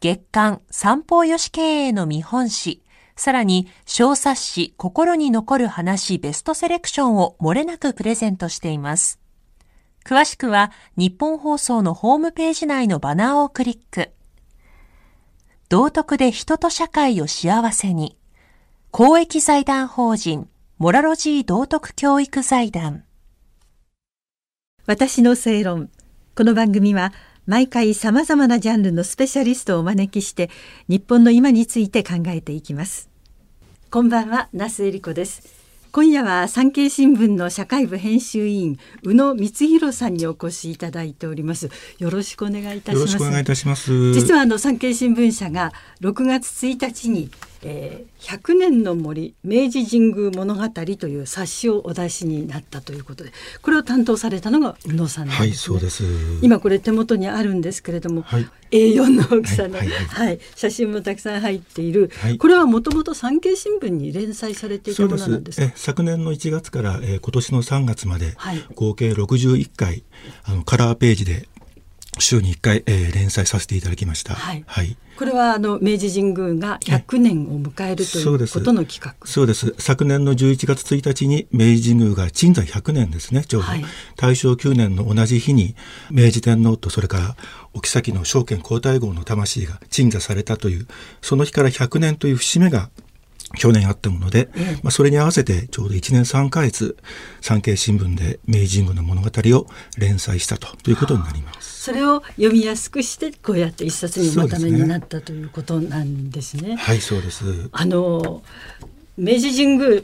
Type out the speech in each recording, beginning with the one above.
月刊三方よし経営の見本誌、さらに小冊子心に残る話ベストセレクションを漏れなくプレゼントしています。詳しくは日本放送のホームページ内のバナーをクリック。道徳で人と社会を幸せに。公益財団法人モラロジー道徳教育財団私の正論この番組は毎回さまざまなジャンルのスペシャリストをお招きして日本の今について考えていきます。こんばんは那須恵理子です。今夜は産経新聞の社会部編集委員宇野光弘さんにお越しいただいております。よろしくお願いいたします。よろしくお願いいたします。実はあの産経新聞社が6月1日にえー、100年の森明治神宮物語という冊子をお出しになったということでこれを担当されたのが宇野さん、ね、はいそうです。今これ手元にあるんですけれども、はい、A4 の大きさの、はい、はい、写真もたくさん入っている、これはもともと産経新聞に連載されていたものなんですえ昨年の1月から、えー、今年の3月まで、合計61回あのカラーページで週に1回、えー、連載させていただきました。はい。はい、これはあの明治神宮が100年を迎えるということの企画。そうです。昨年の11月1日に明治神宮が鎮座100年ですね。ちょうど、はい、大正9年の同じ日に明治天皇とそれからお妃の証券皇太后の魂が鎮座されたというその日から100年という節目が去年あったもので、ええ、まあ、それに合わせてちょうど1年3ヶ月産経新聞で明治神宮の物語を連載したということになります。それを読みやすくしてこうやって一冊にまとめになったということなんですね。はいそうです。あの明治神宮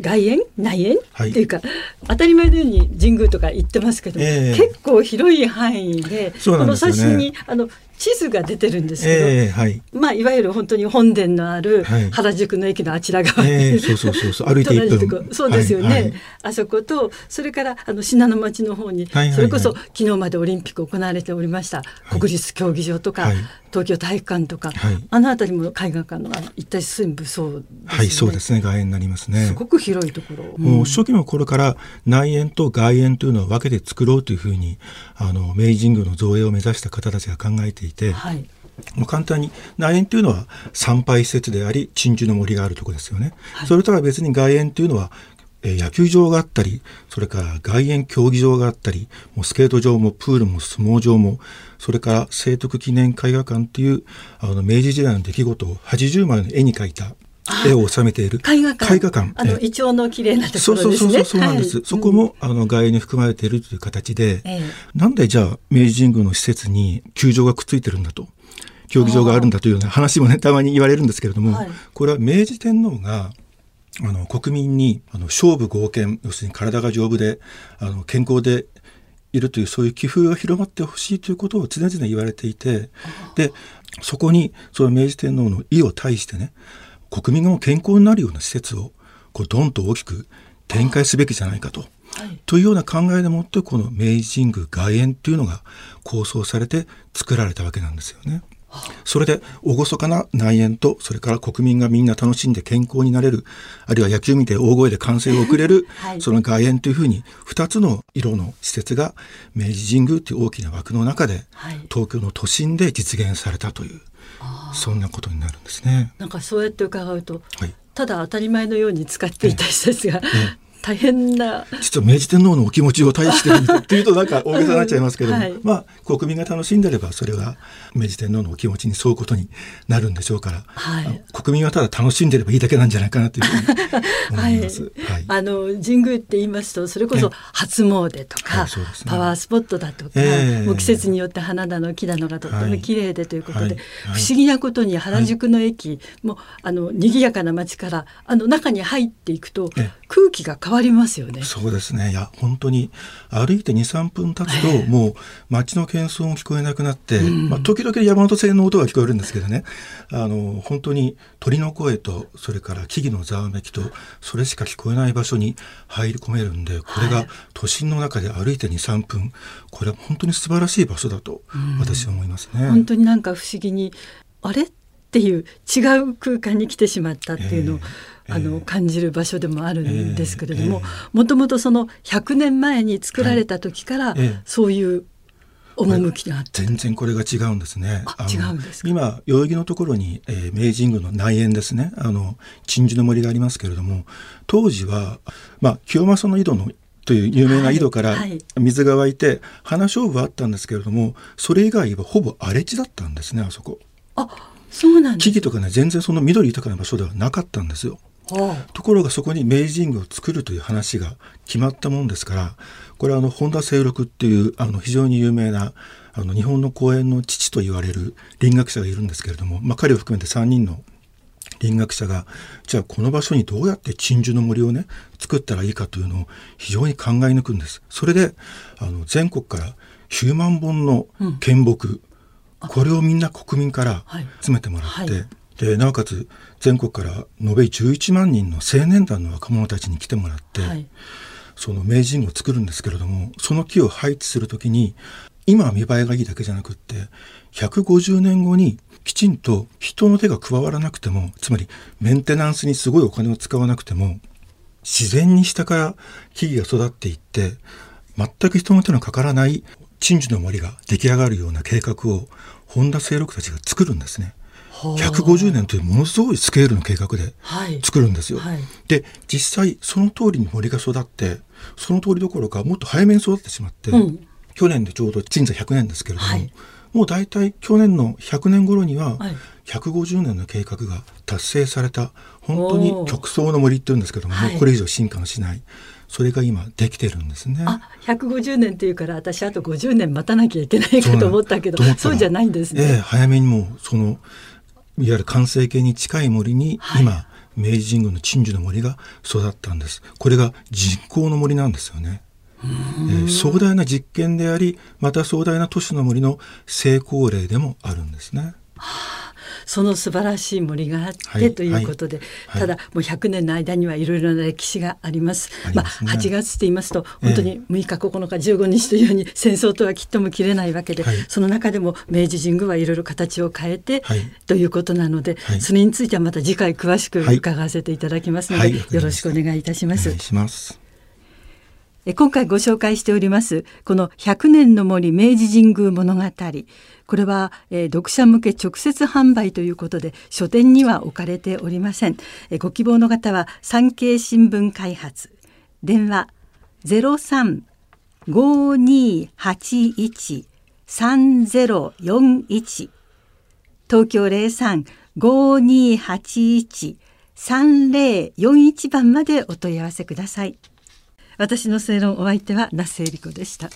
外苑内苑、はい、っていうか当たり前のように神宮とか言ってますけど、えー、結構広い範囲で、ね、この写真にあの地図が出てるんですけど、えーはい、まあいわゆる本当に本殿のある原宿の駅のあちら側に、えー、そうそうそうそう歩いていくそうですよね、はいはい、あそことそれからあの信濃町の方に、はいはいはい、それこそ昨日までオリンピック行われておりました、国立競技場とか、東京体育館とか、あの辺りも絵画館の一体全部そうですね。はいそうですね。外苑になりますね。すごく広いところ。うん、もう初期の頃から内苑と外苑というのを分けて作ろうというふうにあの明治神宮の造営を目指した方たちが考えていて、はい、もう簡単に内苑というのは参拝施設であり鎮守の森があるところですよね、はい、それとは別に外苑というのはえ野球場があったりそれから外苑競技場があったりもうスケート場もプールも相撲場もそれから聖徳記念絵画館っていうあの明治時代の出来事を80枚の絵に描いた絵を収めている。絵画館。絵画館。あのイチョウの綺麗なところですね。そうそうそうそうなんです、はい、そこもあの外苑に含まれているという形で、ええ、なんでじゃあ明治神宮の施設に球場がくっついてるんだと。競技場があるんだというような話もねたまに言われるんですけれども、はい、これは明治天皇があの国民にあの勝負合憲要するに体が丈夫であの健康でいるというそういう気風が広まってほしいということを常々言われていてでそこにその明治天皇の意を対してね国民が健康になるような施設をこうドンと大きく展開すべきじゃないかと。はい、というような考えでもってこの明治神宮外苑というのが構想されて作られたわけなんですよね。それで厳かな内縁とそれから国民がみんな楽しんで健康になれるあるいは野球見て大声で歓声を送れる、はい、その外苑というふうに2つの色の施設が明治神宮という大きな枠の中で、はい、東京の都心で実現されたというそんなことになるんですね。なんかそうやって伺うと、はい、ただ当たり前のように使っていた施設が、大変な。実は明治天皇のお気持ちを対してるっていうとなんか大げさになっちゃいますけども、はい、まあ国民が楽しんでればそれは明治天皇のお気持ちに沿うことになるんでしょうから、はい、国民はただ楽しんでればいいだけなんじゃないかなというふうに思います。はい、あの神宮って言いますとそれこそ初詣とか、ね、パワースポットだとか、えー、もう季節によって花だの木だのがとっても綺麗でということで、不思議なことに原宿の駅もあの賑やかな街からあの中に入っていくと空気が変変わりますよね。そうですね。いや、本当に歩いて2、3分経つと、もう街の喧騒も聞こえなくなって、うん、まあ、時々山手線の音が聞こえるんですけどね、あの、本当に鳥の声と、それから木々のざわめきと、それしか聞こえない場所に入り込めるんで、これが都心の中で歩いて2、3分、これは本当に素晴らしい場所だと、私は思いますね。うん、本当になんか不思議に、あれ？っていう違う空間に来てしまったっていうのを、えー、あの感じる場所でもあるんですけれどももともとその100年前に作られた時から、そういう趣があ全然これが違うんですね。違うんです今代々木のところに、えー、明治神宮の内苑ですね。あの鎮守の森がありますけれども当時は、まあ、清正の井戸のという有名な井戸から水が湧いて、花勝負はあったんですけれどもそれ以外はほぼ荒れ地だったんですねあそこ。あそうなん木々とかね全然その緑豊かな場所ではなかったんですよ。ところがそこに明治神宮を作るという話が決まったもんですからこれはあの本田清六っていうあの非常に有名なあの日本の公園の父と言われる林学者がいるんですけれども、まあ、彼を含めて3人の林学者がじゃあこの場所にどうやって鎮守の森をね作ったらいいかというのを非常に考え抜くんです。それであの全国から9万本の献木、これをみんな国民から集めてもらって、はい。はい、でなおかつ全国から延べ11万人の青年団の若者たちに来てもらって、はい、その明治神宮を作るんですけれどもその木を配置する時に今は見栄えがいいだけじゃなくって150年後にきちんと人の手が加わらなくてもつまりメンテナンスにすごいお金を使わなくても自然に下から木々が育っていって全く人の手のかからない鎮守の森が出来上がるような計画を本田清六たちが作るんですね。150年というものすごいスケールの計画で作るんですよ。はい。はい、で実際その通りに森が育ってその通りどころかもっと早めに育ってしまって、うん、去年でちょうど鎮座100年ですけれども、はい、もう大体去年の100年頃には150年の計画が達成された本当に極層の森っていうんですけども、もうこれ以上進化しない。それが今できてるんですね。あ、150年っていうから私あと50年待たなきゃいけないかと思ったけど、そうじゃないんですね。ええ、早めにもそのいわゆる完成形に近い森に今、はい、明治神宮の鎮守の森が育ったんです。これが人工の森なんですよね。えー、壮大な実験でありまた壮大な都市の森の成功例でもあるんですね。はあその素晴らしい森があって、はい、ということで、はい、ただもう100年の間にはいろいろな歴史があります。あまあ、8月って言いますと本当に6日9日15日というように戦争とはきっとも切れないわけで、はい、その中でも明治神宮はいろいろ形を変えて、ということなので、それについてはまた次回詳しく伺わせていただきますので、よろしくお願いいたします。します今回ご紹介しておりますこの100年の森明治神宮物語。これは、えー、読者向け直接販売ということで書店には置かれておりません、えー、ご希望の方は産経新聞開発。電話0352813041東京0352813041番までお問い合わせください。私の正論お相手は那須恵理子でした。